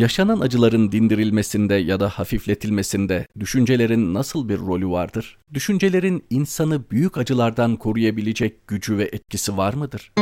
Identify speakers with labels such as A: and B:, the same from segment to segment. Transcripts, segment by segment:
A: Yaşanan acıların dindirilmesinde ya da hafifletilmesinde düşüncelerin nasıl bir rolü vardır? Düşüncelerin insanı büyük acılardan koruyabilecek gücü ve etkisi var mıdır?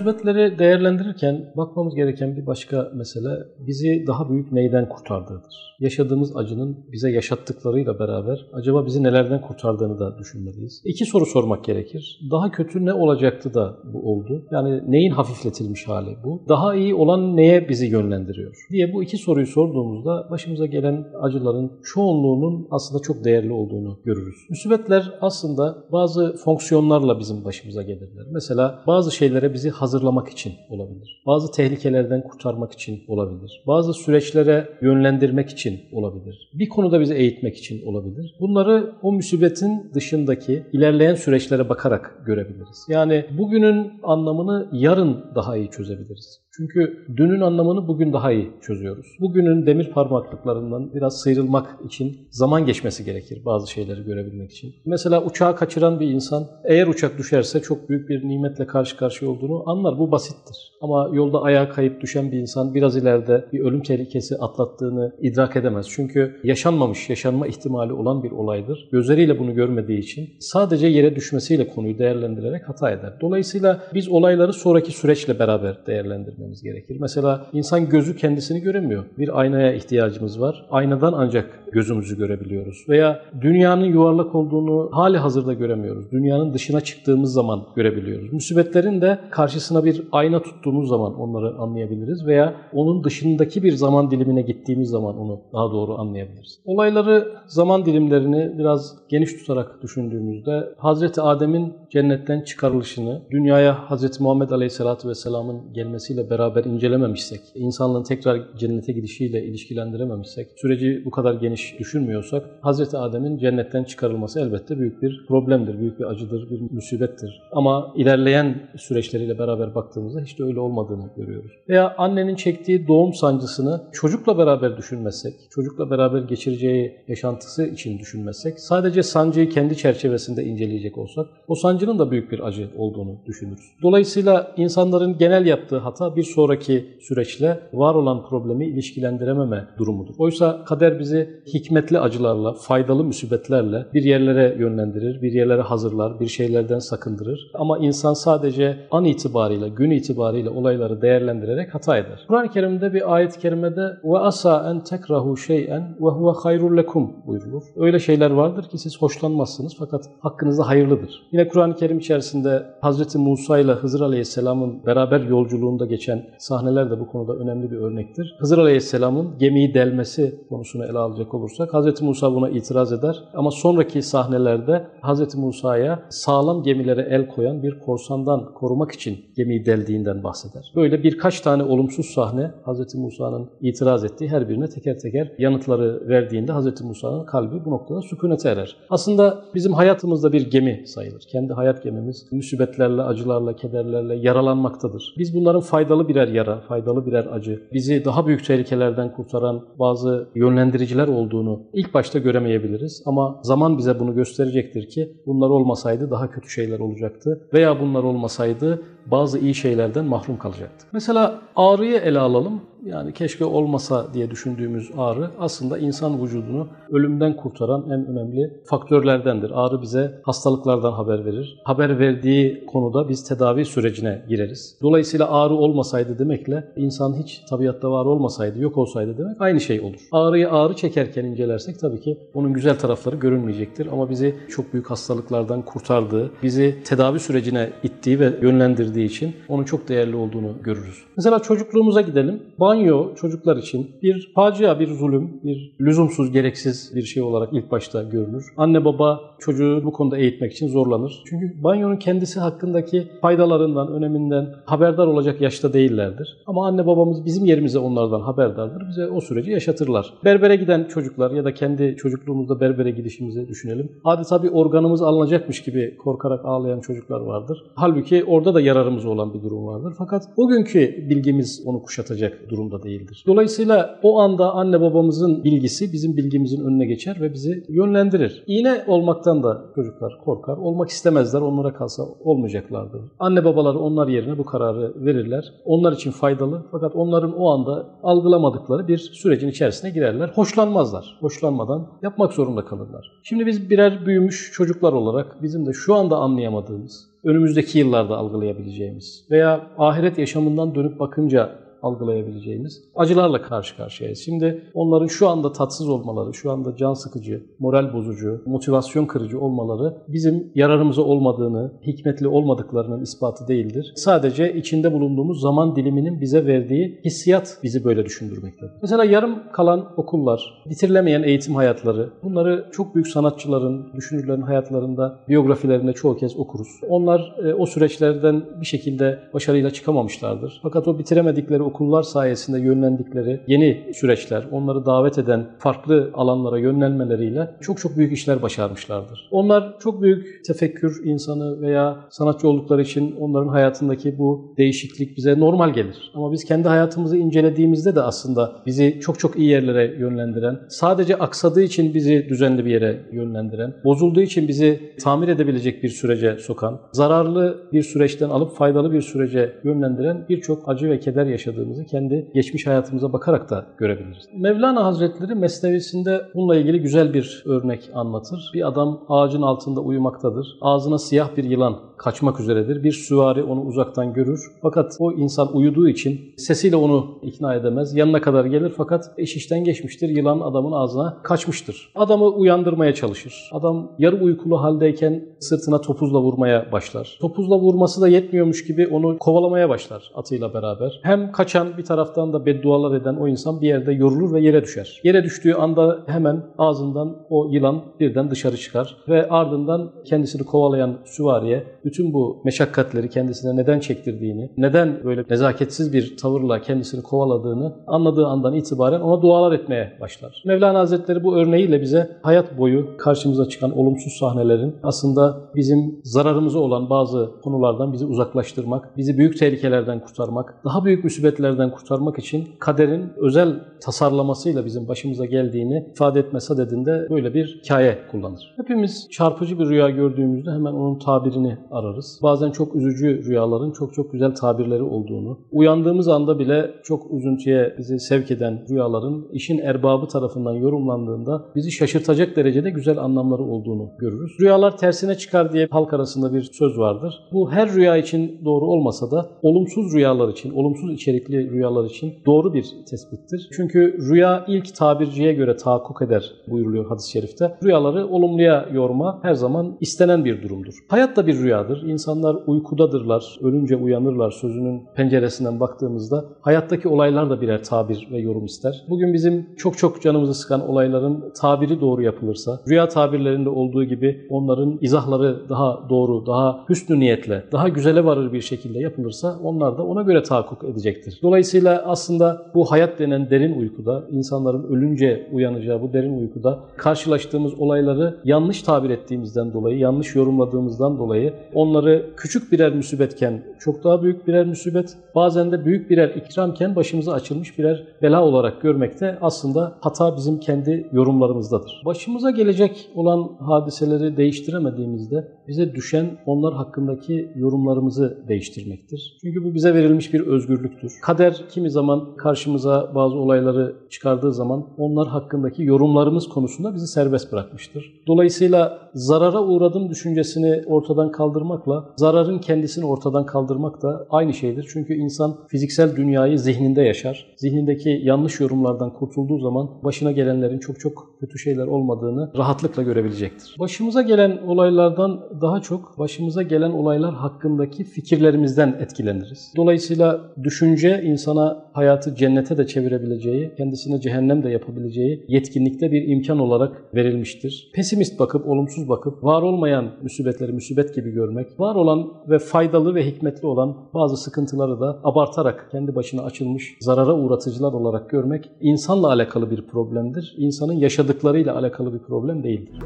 B: Musibetleri değerlendirirken bakmamız gereken bir başka mesele bizi daha büyük neyden kurtardığıdır. Yaşadığımız acının bize yaşattıklarıyla beraber acaba bizi nelerden kurtardığını da düşünmeliyiz. İki soru sormak gerekir. Daha kötü ne olacaktı da bu oldu? Yani neyin hafifletilmiş hali bu? Daha iyi olan neye bizi yönlendiriyor? diye bu iki soruyu sorduğumuzda başımıza gelen acıların çoğunluğunun aslında çok değerli olduğunu görürüz. Musibetler aslında bazı fonksiyonlarla bizim başımıza gelirler. Mesela bazı şeylere bizi hazırlamak için olabilir. Bazı tehlikelerden kurtarmak için olabilir. Bazı süreçlere yönlendirmek için olabilir. Bir konuda bizi eğitmek için olabilir. Bunları o musibetin dışındaki ilerleyen süreçlere bakarak görebiliriz. Yani bugünün anlamını yarın daha iyi çözebiliriz. Çünkü dünün anlamını bugün daha iyi çözüyoruz. Bugünün demir parmaklıklarından biraz sıyrılmak için zaman geçmesi gerekir bazı şeyleri görebilmek için. Mesela uçağı kaçıran bir insan eğer uçak düşerse çok büyük bir nimetle karşı karşıya olduğunu anlar. Bu basittir. Ama yolda ayağa kayıp düşen bir insan biraz ileride bir ölüm tehlikesi atlattığını idrak edemez. Çünkü yaşanmamış, yaşanma ihtimali olan bir olaydır. Gözleriyle bunu görmediği için sadece yere düşmesiyle konuyu değerlendirerek hata eder. Dolayısıyla biz olayları sonraki süreçle beraber değerlendirmemiz gerekir. Mesela insan gözü kendisini göremiyor. Bir aynaya ihtiyacımız var. Aynadan ancak gözümüzü görebiliyoruz. Veya dünyanın yuvarlak olduğunu hali hazırda göremiyoruz. Dünyanın dışına çıktığımız zaman görebiliyoruz. Musibetlerin de karşısına bir ayna tuttuğumuz zaman onları anlayabiliriz veya onun dışındaki bir zaman dilimine gittiğimiz zaman onu daha doğru anlayabiliriz. Olayları, zaman dilimlerini biraz geniş tutarak düşündüğümüzde Hazreti Adem'in cennetten çıkarılışını, dünyaya Hazreti Muhammed Aleyhisselatü Vesselam'ın gelmesiyle beraber incelememişsek, insanlığın tekrar cennete gidişiyle ilişkilendirememişsek, süreci bu kadar geniş düşünmüyorsak, Hazreti Adem'in cennetten çıkarılması elbette büyük bir problemdir, büyük bir acıdır, bir musibettir. Ama ilerleyen süreçleriyle beraber baktığımızda hiç de öyle olmadığını görüyoruz. Veya annenin çektiği doğum sancısını çocukla beraber düşünmezsek, çocukla beraber geçireceği yaşantısı için düşünmezsek, sadece sancıyı kendi çerçevesinde inceleyecek olsak, o sancının da büyük bir acı olduğunu düşünürüz. Dolayısıyla insanların genel yaptığı hata bir sonraki süreçle var olan problemi ilişkilendirememe durumudur. Oysa kader bizi hikmetli acılarla, faydalı müsibetlerle bir yerlere yönlendirir, bir yerlere hazırlar, bir şeylerden sakındırır. Ama insan sadece an itibariyle, gün itibariyle olayları değerlendirerek hata eder. Kur'an-ı Kerim'de bir ayet-i kerimede ve asa en tekrahu şey'en ve huve hayrul lekum buyurulur. Öyle şeyler vardır ki siz hoşlanmazsınız fakat hakkınızda hayırlıdır. Yine Kur'an-ı Kerim içerisinde Hazreti Musa ile Hızır Aleyhisselam'ın beraber yolculuğunda geçen sahneler de bu konuda önemli bir örnektir. Hızır Aleyhisselam'ın gemiyi delmesi konusunu ele alacak olursak Hazreti Musa buna itiraz eder ama sonraki sahnelerde Hazreti Musa'ya sağlam gemilere el koyan bir korsandan korumak için gemiyi deldiğinden bahseder. Böyle birkaç tane olumsuz sahne Hazreti Musa'nın itiraz ettiği her birine teker teker yanıtları verdiğinde Hazreti Musa'nın kalbi bu noktada sükunete erer. Aslında bizim hayatımızda bir gemi sayılır. Kendi hayat gemimiz müsibetlerle, acılarla, kederlerle yaralanmaktadır. Biz bunların faydalı birer yara, faydalı birer acı, bizi daha büyük tehlikelerden kurtaran bazı yönlendiriciler olduğunu ilk başta göremeyebiliriz. Ama zaman bize bunu gösterecektir ki bunlar olmasaydı daha kötü şeyler olacaktı veya bunlar olmasaydı bazı iyi şeylerden mahrum kalacaktık. Mesela ağrıyı ele alalım. Yani keşke olmasa diye düşündüğümüz ağrı aslında insan vücudunu ölümden kurtaran en önemli faktörlerdendir. Ağrı bize hastalıklardan haber verir. Haber verdiği konuda biz tedavi sürecine gireriz. Dolayısıyla ağrı olmasaydı demekle insan hiç tabiatta var olmasaydı, yok olsaydı demek aynı şey olur. Ağrıyı ağrı çekerken incelersek tabii ki onun güzel tarafları görünmeyecektir ama bizi çok büyük hastalıklardan kurtardığı, bizi tedavi sürecine ittiği ve yönlendirdiği için onun çok değerli olduğunu görürüz. Mesela çocukluğumuza gidelim. Banyo çocuklar için bir facia, bir zulüm, bir lüzumsuz, gereksiz bir şey olarak ilk başta görünür. Anne baba çocuğu bu konuda eğitmek için zorlanır. Çünkü banyonun kendisi hakkındaki faydalarından, öneminden haberdar olacak yaşta değillerdir. Ama anne babamız bizim yerimize onlardan haberdardır. Bize o süreci yaşatırlar. Berbere giden çocuklar ya da kendi çocukluğumuzda berbere gidişimizi düşünelim. Adeta bir organımız alınacakmış gibi korkarak ağlayan çocuklar vardır. Halbuki orada da yara yararımıza olan bir durum vardır. Fakat o günkü bilgimiz onu kuşatacak durumda değildir. Dolayısıyla o anda anne babamızın bilgisi bizim bilgimizin önüne geçer ve bizi yönlendirir. İğne olmaktan da çocuklar korkar. Olmak istemezler. Onlara kalsa olmayacaklardır. Anne babaları onlar yerine bu kararı verirler. Onlar için faydalı fakat onların o anda algılamadıkları bir sürecin içerisine girerler. Hoşlanmazlar. Hoşlanmadan yapmak zorunda kalırlar. Şimdi biz birer büyümüş çocuklar olarak bizim de şu anda anlayamadığımız, önümüzdeki yıllarda algılayabileceğimiz veya ahiret yaşamından dönüp bakınca algılayabileceğimiz acılarla karşı karşıyayız. Şimdi onların şu anda tatsız olmaları, şu anda can sıkıcı, moral bozucu, motivasyon kırıcı olmaları bizim yararımıza olmadığını, hikmetli olmadıklarının ispatı değildir. Sadece içinde bulunduğumuz zaman diliminin bize verdiği hissiyat bizi böyle düşündürmektedir. Mesela yarım kalan okullar, bitirilemeyen eğitim hayatları, bunları çok büyük sanatçıların, düşünürlerin hayatlarında, biyografilerinde çoğu kez okuruz. Onlar e, o süreçlerden bir şekilde başarıyla çıkamamışlardır. Fakat o bitiremedikleri okullar sayesinde yönlendikleri yeni süreçler, onları davet eden farklı alanlara yönlenmeleriyle çok çok büyük işler başarmışlardır. Onlar çok büyük tefekkür insanı veya sanatçı oldukları için onların hayatındaki bu değişiklik bize normal gelir. Ama biz kendi hayatımızı incelediğimizde de aslında bizi çok çok iyi yerlere yönlendiren, sadece aksadığı için bizi düzenli bir yere yönlendiren, bozulduğu için bizi tamir edebilecek bir sürece sokan, zararlı bir süreçten alıp faydalı bir sürece yönlendiren birçok acı ve keder yaşadığı yaşadığımızı kendi geçmiş hayatımıza bakarak da görebiliriz. Mevlana Hazretleri Mesnevisinde bununla ilgili güzel bir örnek anlatır. Bir adam ağacın altında uyumaktadır. Ağzına siyah bir yılan kaçmak üzeredir. Bir süvari onu uzaktan görür. Fakat o insan uyuduğu için sesiyle onu ikna edemez. Yanına kadar gelir fakat iş işten geçmiştir. Yılan adamın ağzına kaçmıştır. Adamı uyandırmaya çalışır. Adam yarı uykulu haldeyken sırtına topuzla vurmaya başlar. Topuzla vurması da yetmiyormuş gibi onu kovalamaya başlar atıyla beraber. Hem kaçan bir taraftan da beddualar eden o insan bir yerde yorulur ve yere düşer. Yere düştüğü anda hemen ağzından o yılan birden dışarı çıkar ve ardından kendisini kovalayan süvariye bütün bu meşakkatleri kendisine neden çektirdiğini, neden böyle nezaketsiz bir tavırla kendisini kovaladığını anladığı andan itibaren ona dualar etmeye başlar. Mevlana Hazretleri bu örneğiyle bize hayat boyu karşımıza çıkan olumsuz sahnelerin aslında bizim zararımıza olan bazı konulardan bizi uzaklaştırmak, bizi büyük tehlikelerden kurtarmak, daha büyük musibetlerden kurtarmak için kaderin özel tasarlamasıyla bizim başımıza geldiğini ifade etme sadedinde böyle bir hikaye kullanır. Hepimiz çarpıcı bir rüya gördüğümüzde hemen onun tabirini ararız. Bazen çok üzücü rüyaların çok çok güzel tabirleri olduğunu, uyandığımız anda bile çok üzüntüye bizi sevk eden rüyaların işin erbabı tarafından yorumlandığında bizi şaşırtacak derecede güzel anlamları olduğunu görürüz. Rüyalar tersine çıkar diye halk arasında bir söz vardır. Bu her rüya için doğru olmasa da olumsuz rüyalar için, olumsuz içerikli rüyalar için doğru bir tespittir. Çünkü rüya ilk tabirciye göre tahakkuk eder buyuruluyor hadis-i şerifte. Rüyaları olumluya yorma her zaman istenen bir durumdur. Hayat da bir rüyadır. İnsanlar uykudadırlar, ölünce uyanırlar sözünün penceresinden baktığımızda hayattaki olaylar da birer tabir ve yorum ister. Bugün bizim çok çok canımızı sıkan olayların tabiri doğru yapılırsa, rüya tabirlerinde olduğu gibi onların izahları daha doğru, daha hüsnü niyetle, daha güzele varır bir şekilde yapılırsa onlar da ona göre tahakkuk edecektir. Dolayısıyla aslında bu hayat denen derin uykuda, insanların ölünce uyanacağı bu derin uykuda karşılaştığımız olayları yanlış tabir ettiğimizden dolayı, yanlış yorumladığımızdan dolayı onları küçük birer musibetken çok daha büyük birer musibet, bazen de büyük birer ikramken başımıza açılmış birer bela olarak görmekte aslında hata bizim kendi yorumlarımızdadır. Başımıza gelecek olan hadiseleri değiştiremediğimizde bize düşen onlar hakkındaki yorumlarımızı değiştirmektir. Çünkü bu bize verilmiş bir özgürlüktür. Kader kimi zaman karşımıza bazı olayları çıkardığı zaman onlar hakkındaki yorumlarımız konusunda bizi serbest bırakmıştır. Dolayısıyla zarara uğradım düşüncesini ortadan kaldırmakla zararın kendisini ortadan kaldırmak da aynı şeydir. Çünkü insan fiziksel dünyayı zihninde yaşar. Zihnindeki yanlış yorumlardan kurtulduğu zaman başına gelenlerin çok çok kötü şeyler olmadığını rahatlıkla görebilecektir. Başımıza gelen olaylardan daha çok başımıza gelen olaylar hakkındaki fikirlerimizden etkileniriz. Dolayısıyla düşünce insana hayatı cennete de çevirebileceği, kendisine cehennem de yapabileceği yetkinlikte bir imkan olarak verilmiştir. Pesimist bakıp, olumsuz bakıp, var olmayan müsibetleri müsibet gibi görmek, var olan ve faydalı ve hikmetli olan bazı sıkıntıları da abartarak kendi başına açılmış zarara uğratıcılar olarak görmek insanla alakalı bir problemdir. İnsanın yaşadıklarıyla alakalı bir problem değildir.